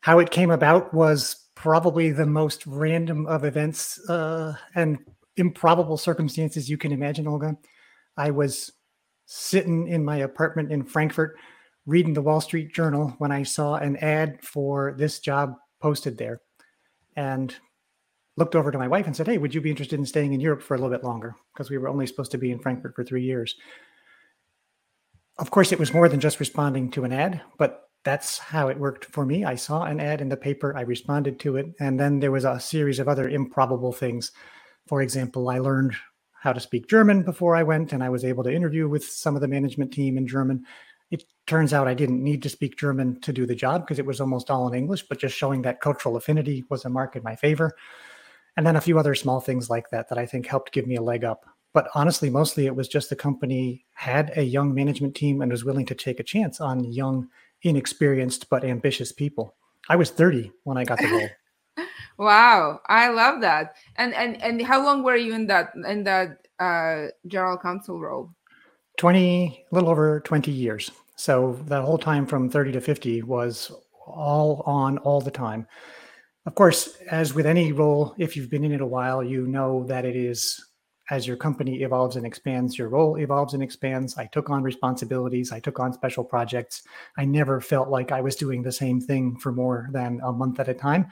How it came about was probably the most random of events uh, and improbable circumstances you can imagine, Olga. I was sitting in my apartment in Frankfurt reading the Wall Street Journal when I saw an ad for this job posted there and looked over to my wife and said, Hey, would you be interested in staying in Europe for a little bit longer? Because we were only supposed to be in Frankfurt for three years. Of course, it was more than just responding to an ad, but that's how it worked for me. I saw an ad in the paper, I responded to it, and then there was a series of other improbable things. For example, I learned how to speak German before I went, and I was able to interview with some of the management team in German. It turns out I didn't need to speak German to do the job because it was almost all in English, but just showing that cultural affinity was a mark in my favor. And then a few other small things like that that I think helped give me a leg up. But honestly, mostly it was just the company had a young management team and was willing to take a chance on young, inexperienced, but ambitious people. I was 30 when I got the role. Wow, I love that. And and and how long were you in that in that uh, general counsel role? 20 a little over 20 years. So that whole time from 30 to 50 was all on all the time. Of course, as with any role, if you've been in it a while, you know that it is as your company evolves and expands, your role evolves and expands. I took on responsibilities, I took on special projects. I never felt like I was doing the same thing for more than a month at a time,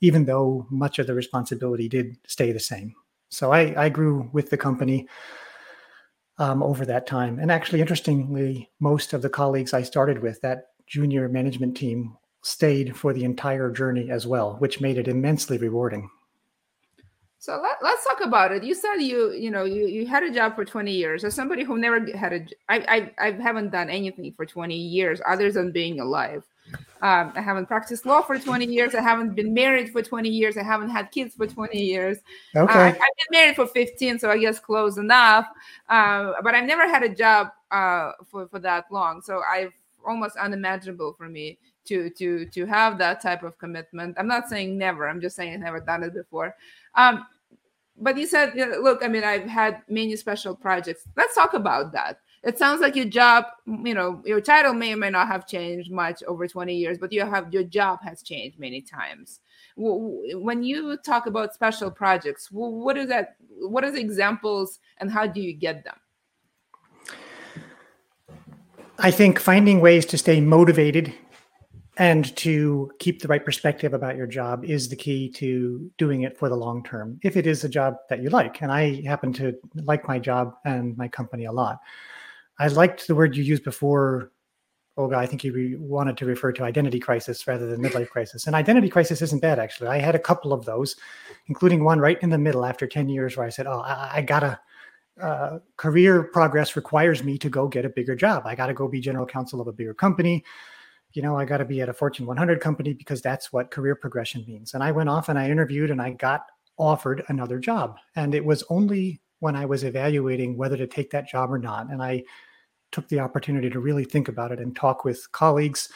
even though much of the responsibility did stay the same. So I, I grew with the company um, over that time. And actually, interestingly, most of the colleagues I started with, that junior management team, stayed for the entire journey as well, which made it immensely rewarding. So let, us talk about it. You said you you know you, you had a job for 20 years. As somebody who never had a I, I I haven't done anything for 20 years other than being alive. Um, I haven't practiced law for 20 years. I haven't been married for 20 years. I haven't had kids for 20 years. Okay. Uh, I've been married for 15, so I guess close enough. Uh, but I've never had a job uh, for, for that long. So I've almost unimaginable for me to to to have that type of commitment. I'm not saying never. I'm just saying I've never done it before. Um, but you said, look, I mean, I've had many special projects. Let's talk about that. It sounds like your job, you know, your title may or may not have changed much over 20 years, but you have your job has changed many times. When you talk about special projects, what is that? What are the examples, and how do you get them? I think finding ways to stay motivated and to keep the right perspective about your job is the key to doing it for the long term if it is a job that you like. And i happen to like my job and my company a lot. I liked the word you used before olga. I think you re- wanted to refer to identity crisis rather than midlife crisis. And identity crisis isn't bad actually. I had a couple of those including one right in the middle after 10 years where i said oh i, I gotta uh, career progress requires me to go get a bigger job. I gotta go be general counsel of a bigger company you know, I got to be at a Fortune 100 company because that's what career progression means. And I went off and I interviewed and I got offered another job. And it was only when I was evaluating whether to take that job or not. And I took the opportunity to really think about it and talk with colleagues,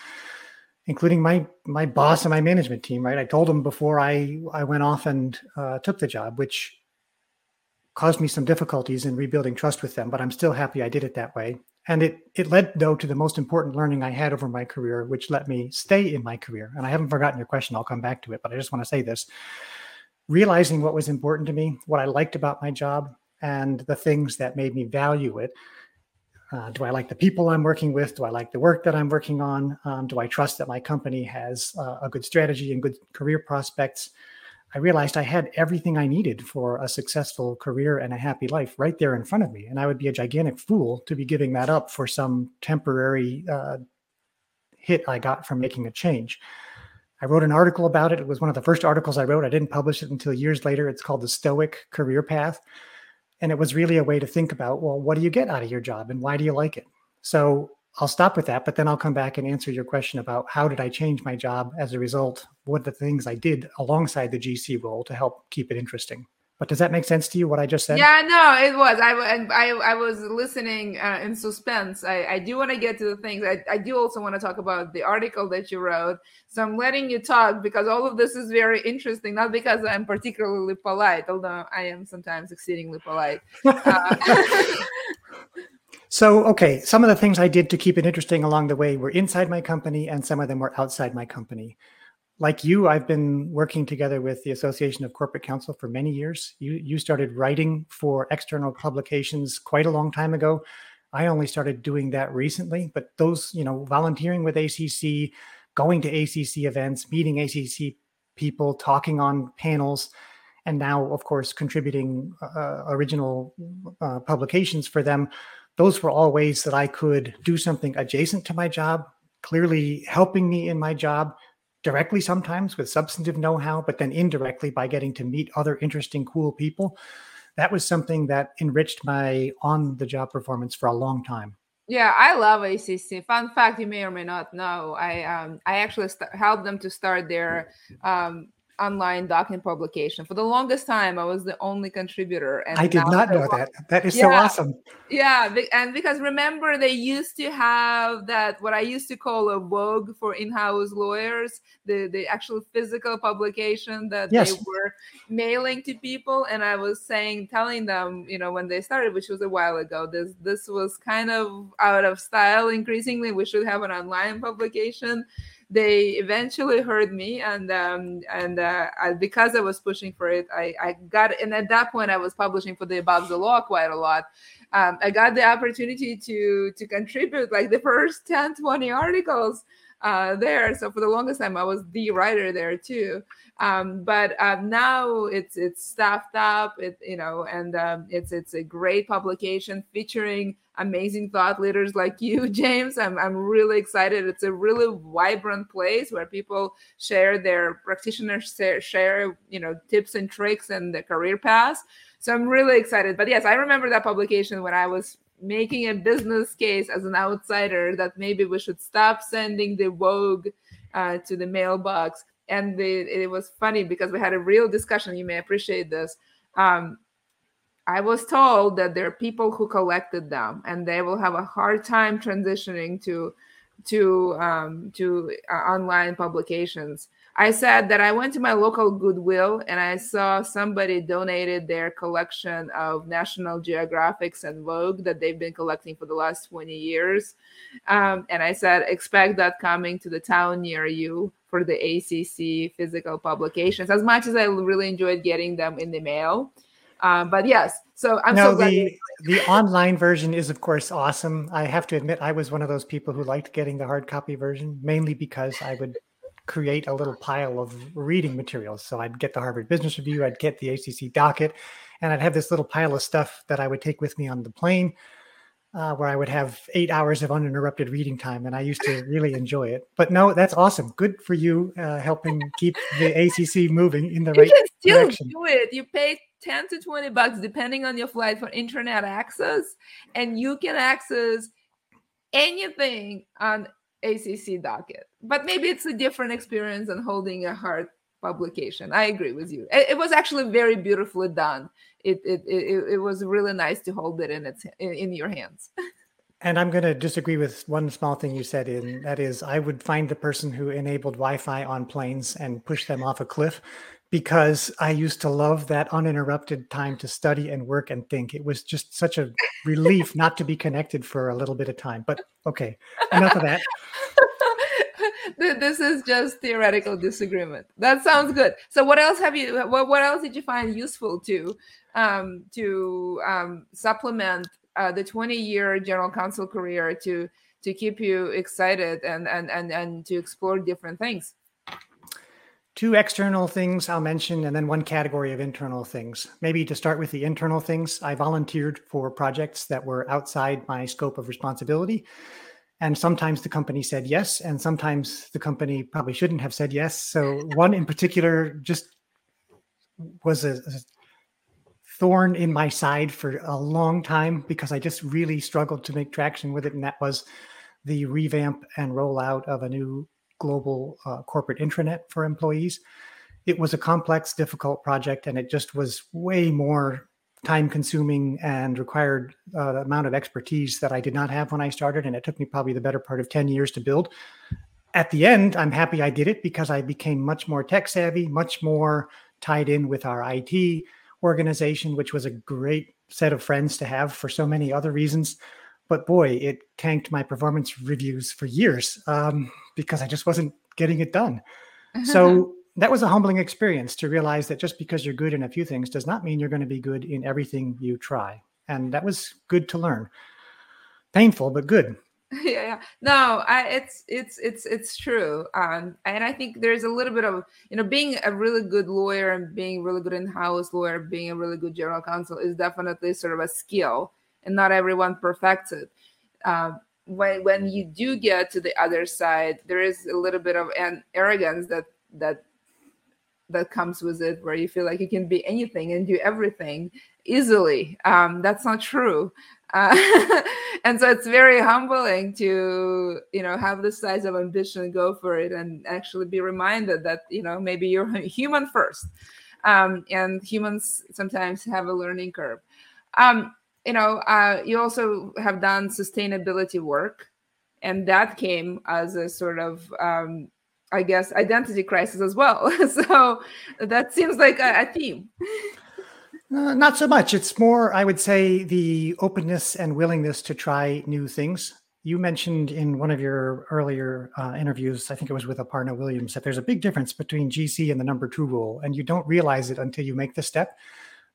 including my my boss and my management team. Right, I told them before I I went off and uh, took the job, which caused me some difficulties in rebuilding trust with them. But I'm still happy I did it that way. And it it led though to the most important learning I had over my career, which let me stay in my career. And I haven't forgotten your question. I'll come back to it, but I just want to say this. Realizing what was important to me, what I liked about my job, and the things that made me value it. Uh, do I like the people I'm working with? Do I like the work that I'm working on? Um, do I trust that my company has uh, a good strategy and good career prospects? I realized I had everything I needed for a successful career and a happy life right there in front of me. And I would be a gigantic fool to be giving that up for some temporary uh, hit I got from making a change. I wrote an article about it. It was one of the first articles I wrote. I didn't publish it until years later. It's called The Stoic Career Path. And it was really a way to think about well, what do you get out of your job and why do you like it? So I'll stop with that, but then I'll come back and answer your question about how did I change my job as a result? What the things I did alongside the GC role to help keep it interesting. But does that make sense to you? What I just said? Yeah, no, it was. I I I was listening uh, in suspense. I, I do want to get to the things. I, I do also want to talk about the article that you wrote. So I'm letting you talk because all of this is very interesting. Not because I'm particularly polite, although I am sometimes exceedingly polite. Uh, So, okay, some of the things I did to keep it interesting along the way were inside my company and some of them were outside my company. like you, I've been working together with the Association of Corporate Counsel for many years. You you started writing for external publications quite a long time ago. I only started doing that recently, but those, you know, volunteering with ACC, going to ACC events, meeting ACC people, talking on panels, and now, of course, contributing uh, original uh, publications for them. Those were all ways that I could do something adjacent to my job, clearly helping me in my job directly sometimes with substantive know how, but then indirectly by getting to meet other interesting, cool people. That was something that enriched my on the job performance for a long time. Yeah, I love ACC. Fun fact, you may or may not know, I um, I actually st- helped them to start their um, online document publication. For the longest time, I was the only contributor. And I did not know that. That is yeah, so awesome. Yeah, and because remember they used to have that what I used to call a Vogue for in-house lawyers, the the actual physical publication that yes. they were mailing to people. And I was saying, telling them, you know, when they started, which was a while ago, this this was kind of out of style. Increasingly, we should have an online publication they eventually heard me and um, and uh, I, because I was pushing for it, I, I got and at that point I was publishing for the Above the Law quite a lot. Um, I got the opportunity to to contribute like the first 10, 20 articles uh, there. So for the longest time, I was the writer there too. Um, but um, now it's it's staffed up, it you know, and um, it's it's a great publication featuring amazing thought leaders like you, James. I'm I'm really excited. It's a really vibrant place where people share their practitioners share, you know tips and tricks and the career paths. So I'm really excited. But yes, I remember that publication when I was making a business case as an outsider that maybe we should stop sending the Vogue uh, to the mailbox. And the, it was funny because we had a real discussion. You may appreciate this. Um, I was told that there are people who collected them, and they will have a hard time transitioning to to um, to uh, online publications. I said that I went to my local Goodwill and I saw somebody donated their collection of National Geographics and Vogue that they've been collecting for the last 20 years. Um, and I said, expect that coming to the town near you for the ACC physical publications, as much as I really enjoyed getting them in the mail. Um, but yes, so I'm no, so glad. The, the online version is, of course, awesome. I have to admit, I was one of those people who liked getting the hard copy version, mainly because I would create a little pile of reading materials. So I'd get the Harvard Business Review, I'd get the ACC docket, and I'd have this little pile of stuff that I would take with me on the plane. Uh, where I would have eight hours of uninterrupted reading time, and I used to really enjoy it. But no, that's awesome. Good for you, uh, helping keep the ACC moving in the you right can still direction. do it. You pay 10 to 20 bucks depending on your flight for internet access, and you can access anything on ACC docket. But maybe it's a different experience than holding a hard publication. I agree with you. It, it was actually very beautifully done. It, it it it was really nice to hold it in its in, in your hands. And I'm going to disagree with one small thing you said in that is I would find the person who enabled Wi-Fi on planes and push them off a cliff because I used to love that uninterrupted time to study and work and think. It was just such a relief not to be connected for a little bit of time. But okay, enough of that. this is just theoretical disagreement. That sounds good. So, what else have you? What, what else did you find useful to um, to um, supplement uh, the twenty year general counsel career to to keep you excited and and and and to explore different things? Two external things I'll mention, and then one category of internal things. Maybe to start with the internal things, I volunteered for projects that were outside my scope of responsibility. And sometimes the company said yes, and sometimes the company probably shouldn't have said yes. So, one in particular just was a, a thorn in my side for a long time because I just really struggled to make traction with it. And that was the revamp and rollout of a new global uh, corporate intranet for employees. It was a complex, difficult project, and it just was way more time consuming and required uh, the amount of expertise that I did not have when I started. And it took me probably the better part of 10 years to build. At the end, I'm happy I did it because I became much more tech savvy, much more tied in with our IT organization, which was a great set of friends to have for so many other reasons but boy, it tanked my performance reviews for years um, because I just wasn't getting it done. So that was a humbling experience to realize that just because you're good in a few things does not mean you're going to be good in everything you try. And that was good to learn. Painful, but good. yeah, yeah. No, I, it's it's it's it's true. Um, and I think there's a little bit of you know being a really good lawyer and being really good in-house lawyer, being a really good general counsel is definitely sort of a skill, and not everyone perfects it. Uh, when when you do get to the other side, there is a little bit of an arrogance that that that comes with it, where you feel like you can be anything and do everything easily. Um, that's not true. Uh, and so it's very humbling to you know have this size of ambition go for it and actually be reminded that you know maybe you're human first um, and humans sometimes have a learning curve um, you know uh, you also have done sustainability work and that came as a sort of um, i guess identity crisis as well so that seems like a, a theme uh, not so much. It's more, I would say, the openness and willingness to try new things. You mentioned in one of your earlier uh, interviews, I think it was with Aparna Williams, that there's a big difference between GC and the number two rule, and you don't realize it until you make the step.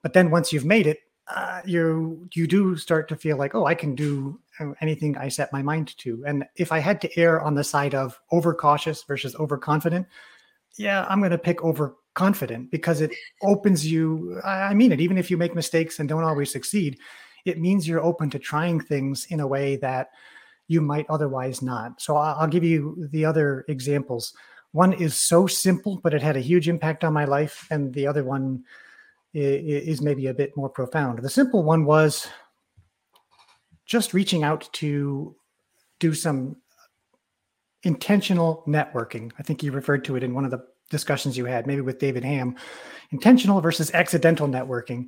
But then once you've made it, uh, you you do start to feel like, oh, I can do uh, anything I set my mind to. And if I had to err on the side of overcautious versus overconfident, yeah, I'm going to pick over confident because it opens you i mean it even if you make mistakes and don't always succeed it means you're open to trying things in a way that you might otherwise not so i'll give you the other examples one is so simple but it had a huge impact on my life and the other one is maybe a bit more profound the simple one was just reaching out to do some intentional networking i think you referred to it in one of the discussions you had, maybe with David Ham, intentional versus accidental networking.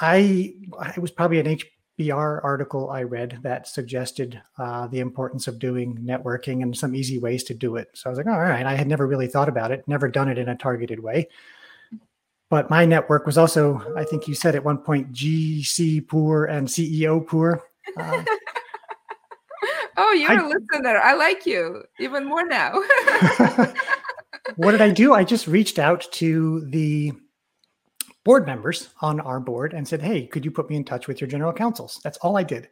I it was probably an HBR article I read that suggested uh, the importance of doing networking and some easy ways to do it. So I was like, all right, I had never really thought about it, never done it in a targeted way. But my network was also, I think you said at one point, GC poor and CEO poor. Uh, oh, you're I, a listener. I like you even more now. what did I do? I just reached out to the board members on our board and said, "Hey, could you put me in touch with your general counsels?" That's all I did.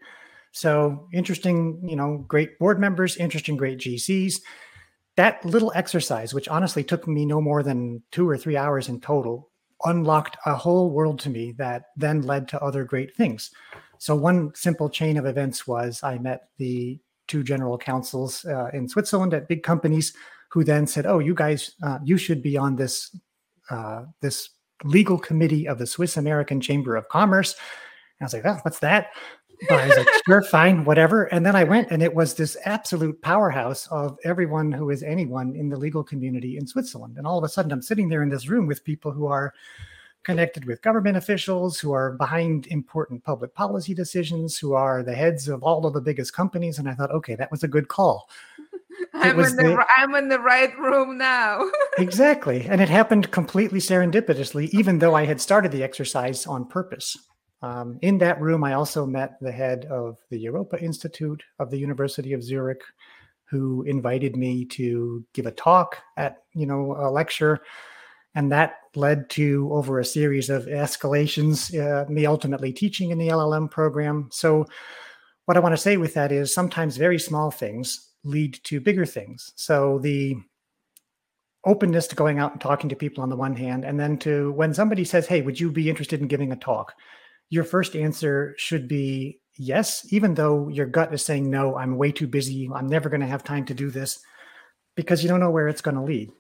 So interesting, you know, great board members, interesting, great GCs. That little exercise, which honestly took me no more than two or three hours in total, unlocked a whole world to me that then led to other great things. So one simple chain of events was I met the two general counsels uh, in Switzerland at big companies who then said, "Oh, you guys, uh, you should be on this uh, this legal committee of the Swiss American Chamber of Commerce." And I was like, "Oh, what's that?" I was like, "Sure, fine, whatever." And then I went, and it was this absolute powerhouse of everyone who is anyone in the legal community in Switzerland. And all of a sudden, I'm sitting there in this room with people who are connected with government officials who are behind important public policy decisions, who are the heads of all of the biggest companies. And I thought, okay, that was a good call. I'm in the, the, I'm in the right room now. exactly. And it happened completely serendipitously, even though I had started the exercise on purpose. Um, in that room, I also met the head of the Europa Institute of the University of Zurich, who invited me to give a talk at, you know, a lecture. And that led to over a series of escalations, uh, me ultimately teaching in the LLM program. So, what I want to say with that is sometimes very small things lead to bigger things. So the openness to going out and talking to people on the one hand, and then to when somebody says, Hey, would you be interested in giving a talk? Your first answer should be yes, even though your gut is saying, No, I'm way too busy. I'm never going to have time to do this because you don't know where it's going to lead.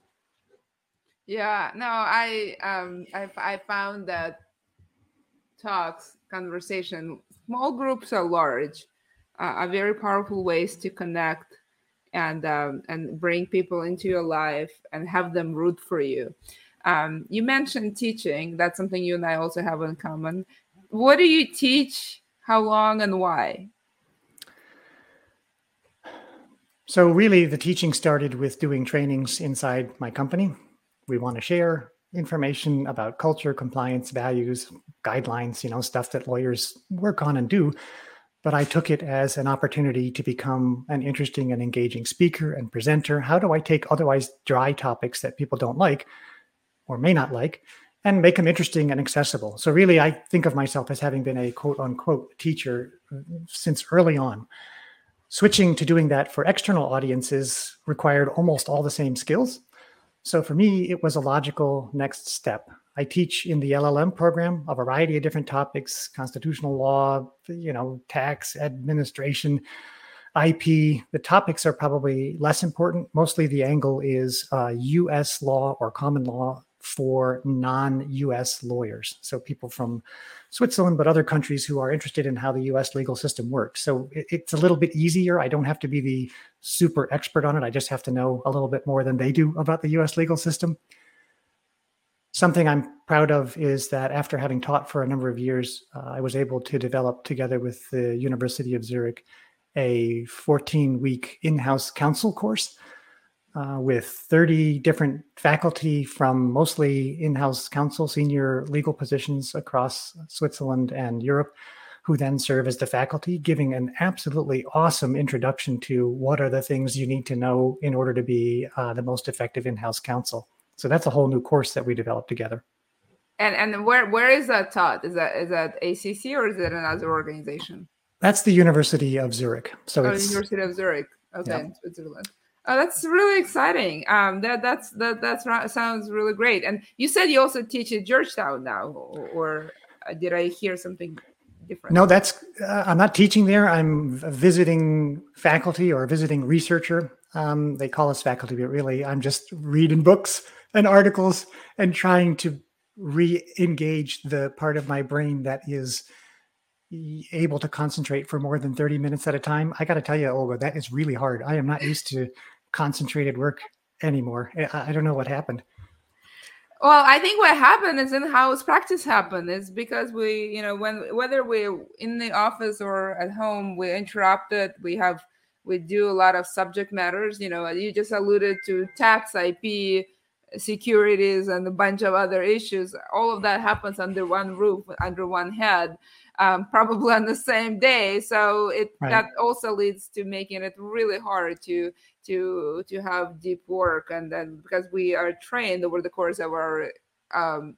Yeah, no, I um I, I found that talks, conversation, small groups are large, uh, are very powerful ways to connect and um, and bring people into your life and have them root for you. Um, you mentioned teaching. That's something you and I also have in common. What do you teach? How long and why? So, really, the teaching started with doing trainings inside my company. We want to share information about culture, compliance, values, guidelines, you know, stuff that lawyers work on and do but I took it as an opportunity to become an interesting and engaging speaker and presenter. How do I take otherwise dry topics that people don't like or may not like and make them interesting and accessible? So, really, I think of myself as having been a quote unquote teacher since early on. Switching to doing that for external audiences required almost all the same skills. So, for me, it was a logical next step. I teach in the LLM program a variety of different topics constitutional law, you know, tax, administration, IP. The topics are probably less important. Mostly the angle is uh, US law or common law for non US lawyers. So people from Switzerland, but other countries who are interested in how the US legal system works. So it, it's a little bit easier. I don't have to be the super expert on it. I just have to know a little bit more than they do about the US legal system. Something I'm proud of is that after having taught for a number of years, uh, I was able to develop together with the University of Zurich a 14 week in house counsel course uh, with 30 different faculty from mostly in house counsel, senior legal positions across Switzerland and Europe, who then serve as the faculty, giving an absolutely awesome introduction to what are the things you need to know in order to be uh, the most effective in house counsel. So that's a whole new course that we developed together. And and where where is that taught? Is that is that ACC or is it another organization? That's the University of Zurich. So oh, it's University of Zurich. Okay, yeah. Switzerland. Oh, that's really exciting. Um, that that's that that's sounds really great. And you said you also teach at Georgetown now, or, or did I hear something different? No, that's uh, I'm not teaching there. I'm visiting faculty or visiting researcher. Um, they call us faculty, but really, I'm just reading books and articles and trying to re-engage the part of my brain that is able to concentrate for more than 30 minutes at a time i got to tell you olga that is really hard i am not used to concentrated work anymore. I, I don't know what happened. Well i think what happened is in house practice happened is because we you know when whether we're in the office or at home we're interrupted we have we do a lot of subject matters you know you just alluded to tax ip securities and a bunch of other issues. All of that happens under one roof under one head um, probably on the same day so it right. that also leads to making it really hard to to to have deep work and then because we are trained over the course of our um,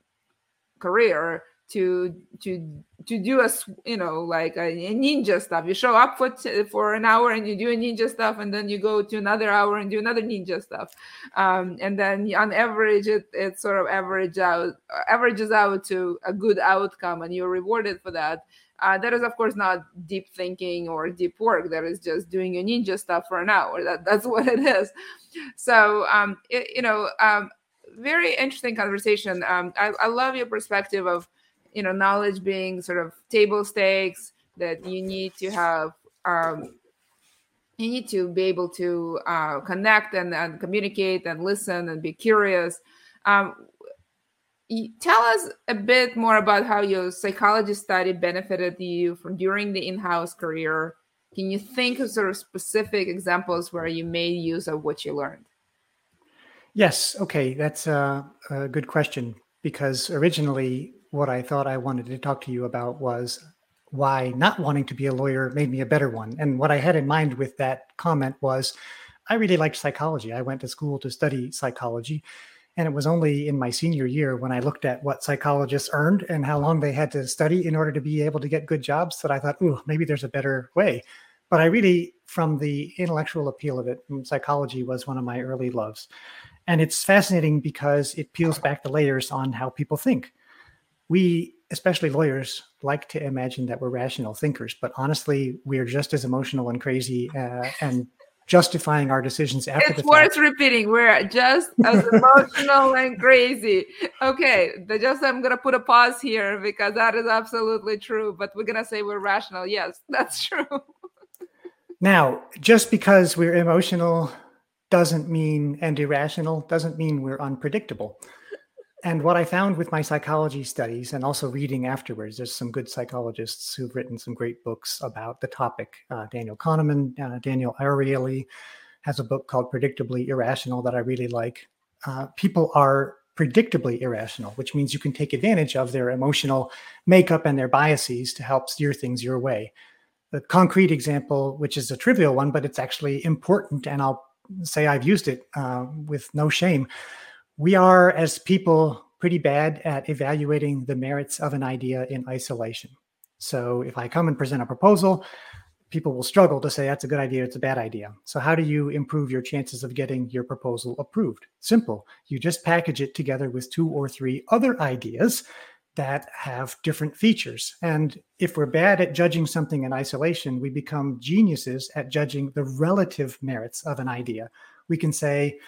career to to to do a you know like a, ninja stuff. You show up for t- for an hour and you do a ninja stuff and then you go to another hour and do another ninja stuff. Um, and then on average it, it sort of average out averages out to a good outcome and you're rewarded for that. Uh, that is of course not deep thinking or deep work. That is just doing a ninja stuff for an hour. That, that's what it is. So um, it, you know um, very interesting conversation. Um, I, I love your perspective of you know knowledge being sort of table stakes that you need to have um, you need to be able to uh, connect and, and communicate and listen and be curious. Um, tell us a bit more about how your psychology study benefited you from during the in-house career. Can you think of sort of specific examples where you made use of what you learned? Yes. Okay. That's a, a good question because originally what I thought I wanted to talk to you about was why not wanting to be a lawyer made me a better one. And what I had in mind with that comment was I really liked psychology. I went to school to study psychology. And it was only in my senior year when I looked at what psychologists earned and how long they had to study in order to be able to get good jobs that I thought, ooh, maybe there's a better way. But I really, from the intellectual appeal of it, mm, psychology was one of my early loves. And it's fascinating because it peels back the layers on how people think we, especially lawyers, like to imagine that we're rational thinkers, but honestly, we're just as emotional and crazy uh, and justifying our decisions after it's worth repeating. We're just as emotional and crazy. Okay the just i'm gonna put a pause here because that is absolutely true but we're gonna say we're rational. Yes that's true. Now just because we're emotional doesn't mean and irrational doesn't mean we're unpredictable and what I found with my psychology studies and also reading afterwards, there's some good psychologists who've written some great books about the topic. Uh, Daniel Kahneman, uh, Daniel Ariely has a book called Predictably Irrational that I really like. Uh, people are predictably irrational, which means you can take advantage of their emotional makeup and their biases to help steer things your way. the concrete example, which is a trivial one, but it's actually important, and I'll say I've used it uh, with no shame. We are, as people, pretty bad at evaluating the merits of an idea in isolation. So if I come and present a proposal, people will struggle to say that's a good idea, it's a bad idea. So, how do you improve your chances of getting your proposal approved? Simple. You just package it together with two or three other ideas that have different features. And if we're bad at judging something in isolation, we become geniuses at judging the relative merits of an idea. We can say,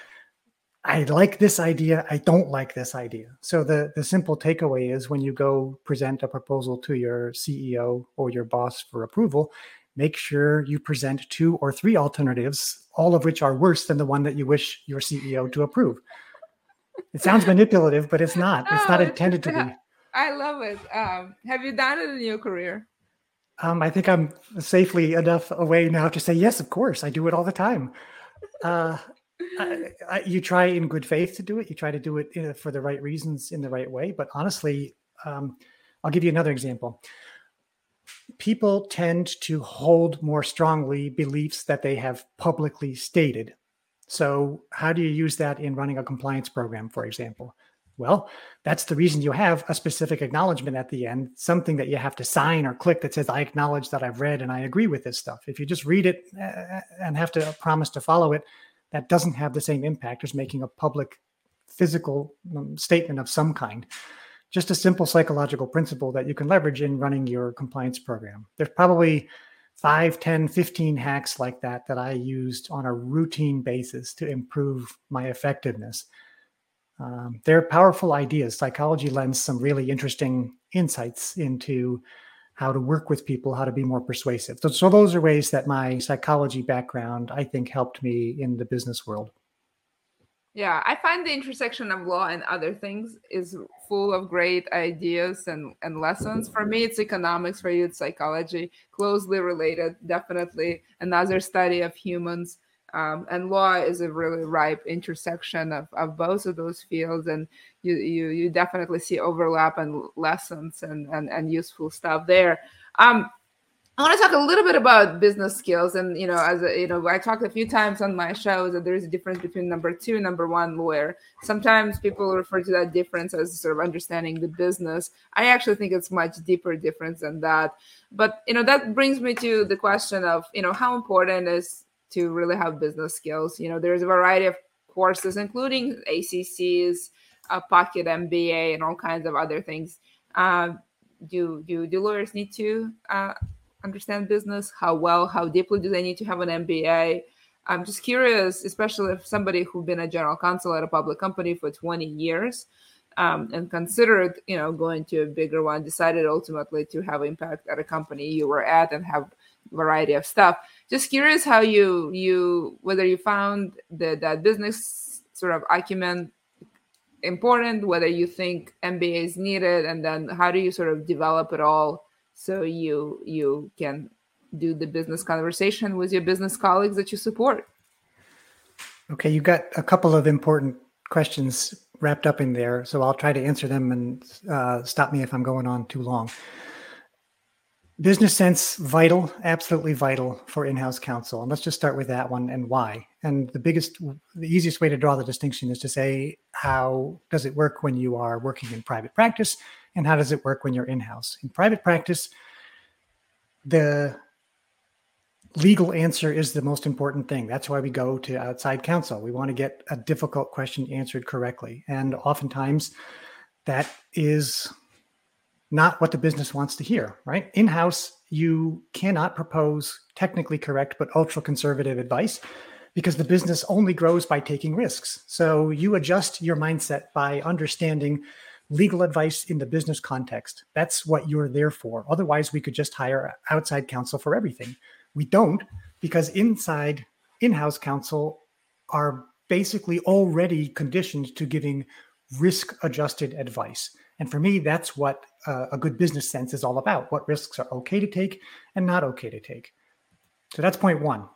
I like this idea, I don't like this idea. So the, the simple takeaway is when you go present a proposal to your CEO or your boss for approval, make sure you present two or three alternatives, all of which are worse than the one that you wish your CEO to approve. It sounds manipulative, but it's not. It's not intended to be. I love it. Um, have you done it in your career? Um, I think I'm safely enough away now to say yes. Of course, I do it all the time. Uh, I, I, you try in good faith to do it. You try to do it in, for the right reasons in the right way. But honestly, um, I'll give you another example people tend to hold more strongly beliefs that they have publicly stated. So, how do you use that in running a compliance program, for example? Well, that's the reason you have a specific acknowledgement at the end, something that you have to sign or click that says, I acknowledge that I've read and I agree with this stuff. If you just read it uh, and have to promise to follow it, that doesn't have the same impact as making a public physical um, statement of some kind just a simple psychological principle that you can leverage in running your compliance program. There's probably 5, 10, 15 hacks like that that I used on a routine basis to improve my effectiveness. Um, they're powerful ideas. Psychology lends some really interesting insights into how to work with people, how to be more persuasive. So, so those are ways that my psychology background, I think, helped me in the business world. Yeah, I find the intersection of law and other things is full of great ideas and, and lessons. For me, it's economics. For you, it's psychology. Closely related, definitely. Another study of humans. Um, and law is a really ripe intersection of, of both of those fields. And you, you, you definitely see overlap and lessons and, and, and useful stuff there. Um, I want to talk a little bit about business skills, and you know, as a, you know, I talked a few times on my show that there is a difference between number two and number one lawyer. Sometimes people refer to that difference as sort of understanding the business. I actually think it's much deeper difference than that. But you know, that brings me to the question of you know how important is to really have business skills. You know, there's a variety of courses, including ACCs, a pocket MBA, and all kinds of other things. Uh, do do do lawyers need to uh, understand business? How well, how deeply do they need to have an MBA? I'm just curious, especially if somebody who's been a general counsel at a public company for 20 years um, and considered, you know, going to a bigger one, decided ultimately to have impact at a company you were at and have variety of stuff. Just curious how you you whether you found that that business sort of acumen important, whether you think MBA is needed, and then how do you sort of develop it all so you you can do the business conversation with your business colleagues that you support? Okay you got a couple of important questions wrapped up in there so i'll try to answer them and uh, stop me if i'm going on too long business sense vital absolutely vital for in-house counsel. And let's just start with that one and why. And the biggest the easiest way to draw the distinction is to say how does it work when you are working in private practice? And how does it work when you're in-house? In private practice the legal answer is the most important thing. That's why we go to outside counsel. We want to get a difficult question answered correctly. And oftentimes that is not what the business wants to hear right in-house you cannot propose technically correct but ultra conservative advice because the business only grows by taking risks so you adjust your mindset by understanding legal advice in the business context. That's what you're there for. Otherwise, we could just hire outside counsel for everything. We don't because inside in-house counsel are basically already conditioned to giving risk adjusted advice. And for me, that's what uh, a good business sense is all about. What risks are okay to take and not okay to take. So that's point one.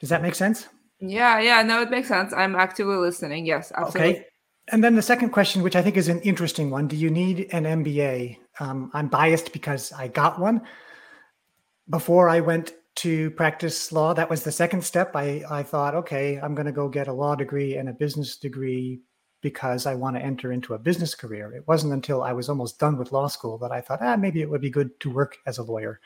Does that make sense? Yeah, yeah, no, it makes sense. I'm actively listening. Yes, absolutely. Okay. And then the second question, which I think is an interesting one do you need an MBA? Um, I'm biased because I got one. before I went to practice law, that was the second step. I, I thought, okay, I'm going to go get a law degree and a business degree because I want to enter into a business career. It wasn't until I was almost done with law school that I thought, ah, maybe it would be good to work as a lawyer.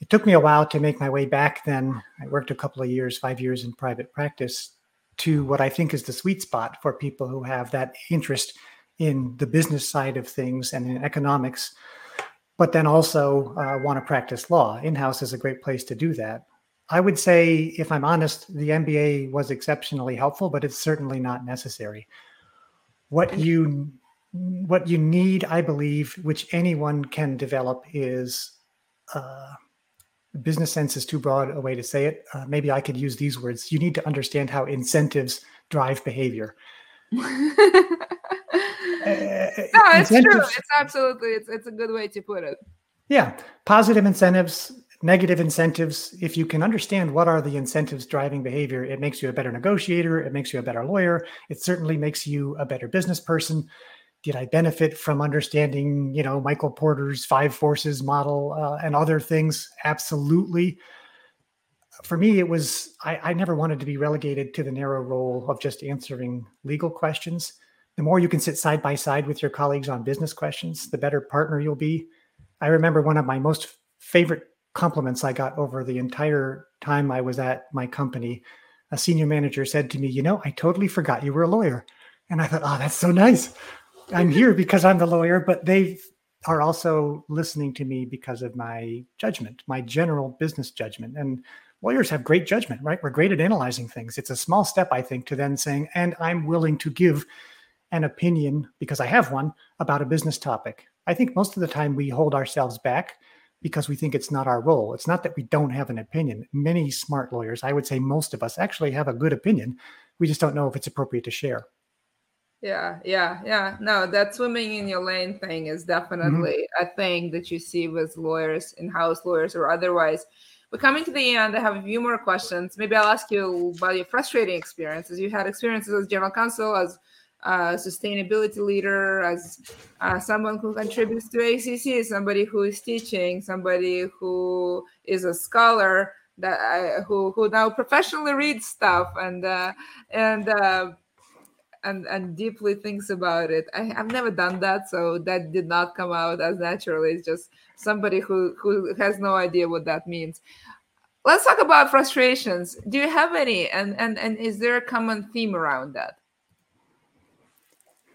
It took me a while to make my way back then. I worked a couple of years, five years in private practice, to what I think is the sweet spot for people who have that interest in the business side of things and in economics, but then also uh, want to practice law. In house is a great place to do that. I would say, if I'm honest, the MBA was exceptionally helpful, but it's certainly not necessary. What you what you need, I believe, which anyone can develop, is uh, business sense is too broad a way to say it. Uh, maybe I could use these words. You need to understand how incentives drive behavior. no, it's true. It's absolutely it's it's a good way to put it. Yeah, positive incentives, negative incentives. If you can understand what are the incentives driving behavior, it makes you a better negotiator. It makes you a better lawyer. It certainly makes you a better business person. Did I benefit from understanding, you know, Michael Porter's five forces model uh, and other things? Absolutely for me, it was I, I, never wanted to be relegated to the narrow role of just answering legal questions the more you can sit side by side with your colleagues on business questions, the better partner you'll be. I remember one of my most favorite compliments I got over the entire time I was at my company. A senior manager said to me, You know, I totally forgot you were a lawyer. And I thought, Oh, that's so nice. I'm here because I'm the lawyer, but they are also listening to me because of my judgment, my general business judgment. And lawyers have great judgment, right? We're great at analyzing things. It's a small step, I think, to then saying, and I'm willing to give an opinion, because I have one, about a business topic. I think most of the time we hold ourselves back because we think it's not our role. It's not that we don't have an opinion. Many smart lawyers, I would say most of us, actually have a good opinion. We just don't know if it's appropriate to share. Yeah, yeah, yeah. No, that swimming in your lane thing is definitely mm-hmm. a thing that you see with lawyers, in house lawyers, or otherwise. But coming to the end, I have a few more questions. Maybe I'll ask you about your frustrating experiences. You had experiences as general counsel, as uh, sustainability leader, as uh, someone who contributes to ACC, somebody who is teaching, somebody who is a scholar that I, who who now professionally reads stuff and uh, and uh, and and deeply thinks about it. I, have never done that, so that did not come out as naturally. It's just somebody who who has no idea what that means. Let's talk about frustrations. Do you have any? And and and is there a common theme around that?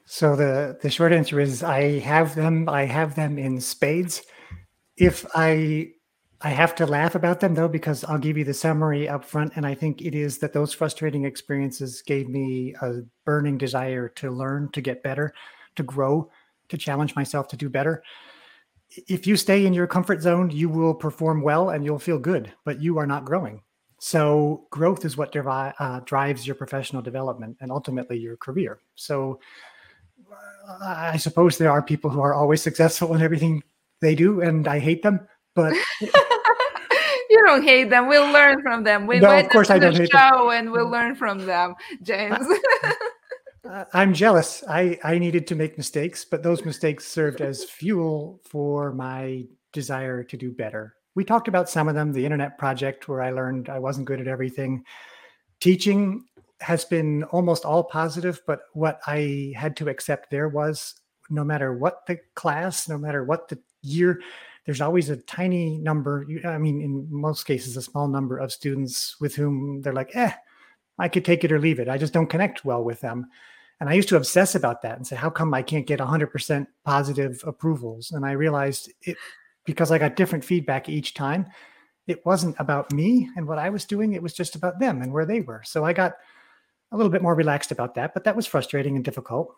So the the short answer is I have them. I have them in spades. If I I have to laugh about them though because I'll give you the summary up front, and I think it is that those frustrating experiences gave me a burning desire to learn, to get better, to grow, to challenge myself to do better. If you stay in your comfort zone, you will perform well and you'll feel good, but you are not growing. So growth is what uh, drives your professional development and ultimately your career. So I suppose there are people who are always successful in everything they do, and I hate them. But you don't hate them. We'll learn from them. We no, of course I don't hate show, them. and we'll learn from them, James. I'm jealous. I I needed to make mistakes, but those mistakes served as fuel for my desire to do better. We talked about some of them. The internet project, where I learned I wasn't good at everything. Teaching has been almost all positive, but what I had to accept there was no matter what the class, no matter what the year, there's always a tiny number. I mean, in most cases, a small number of students with whom they're like, eh, I could take it or leave it. I just don't connect well with them. And I used to obsess about that and say, how come I can't get 100% positive approvals? And I realized it because I got different feedback each time. It wasn't about me and what I was doing. It was just about them and where they were. So I got a little bit more relaxed about that, but that was frustrating and difficult.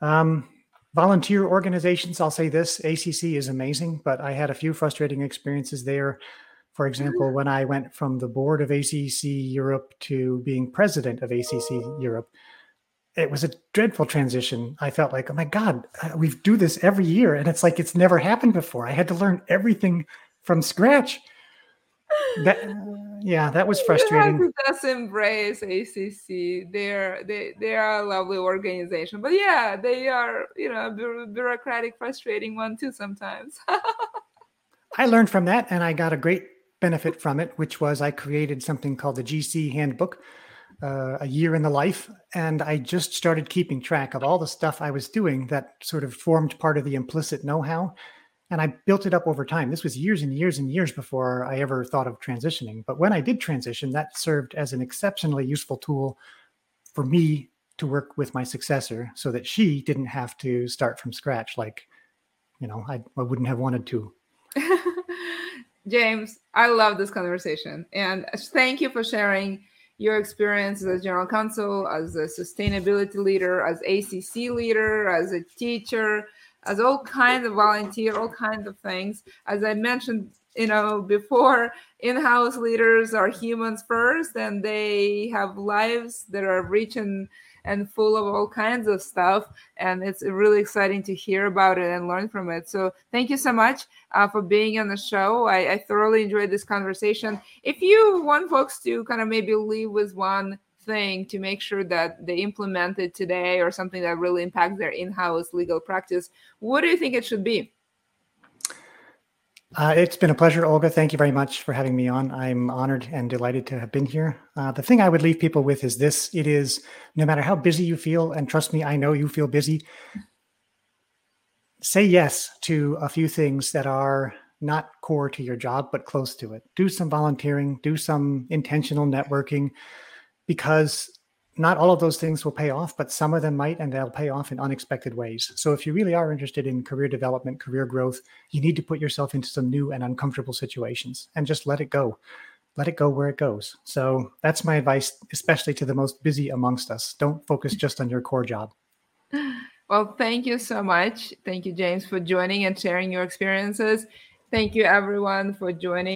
Um, volunteer organizations, I'll say this ACC is amazing, but I had a few frustrating experiences there. For example, when I went from the board of ACC Europe to being president of ACC Europe, it was a dreadful transition. I felt like, oh my God, uh, we do this every year. And it's like it's never happened before. I had to learn everything from scratch. That, yeah, that was frustrating. You have to just embrace ACC. They're they they are a lovely organization, but yeah, they are you know bureaucratic, frustrating one too sometimes. I learned from that and I got a great benefit from it, which was I created something called the GC Handbook, uh, a year in the life. And I just started keeping track of all the stuff I was doing that sort of formed part of the implicit know how. And I built it up over time. This was years and years and years before I ever thought of transitioning. But when I did transition, that served as an exceptionally useful tool for me to work with my successor so that she didn't have to start from scratch like, you know, I, I wouldn't have wanted to. James, I love this conversation. And thank you for sharing your experience as general counsel, as a sustainability leader, as ACC leader, as a teacher, as all kinds of volunteer, all kinds of things. As I mentioned, you know, before, in-house leaders are humans first, and they have lives that are rich and and full of all kinds of stuff. And it's really exciting to hear about it and learn from it. So thank you so much uh, for being on the show. I, I thoroughly enjoyed this conversation. If you want folks to kind of maybe leave with one thing to make sure that they implement it today or something that really impacts their in-house legal practice what do you think it should be uh, it's been a pleasure, Olga. Thank you very much for having me on. I'm honored and delighted to have been here. Uh, the thing I would leave people with is this it is no matter how busy you feel, and trust me, I know you feel busy, say yes to a few things that are not core to your job, but close to it. Do some volunteering, do some intentional networking, because not all of those things will pay off, but some of them might, and they'll pay off in unexpected ways. So, if you really are interested in career development, career growth, you need to put yourself into some new and uncomfortable situations and just let it go. Let it go where it goes. So, that's my advice, especially to the most busy amongst us. Don't focus just on your core job. Well, thank you so much. Thank you, James, for joining and sharing your experiences. Thank you, everyone, for joining.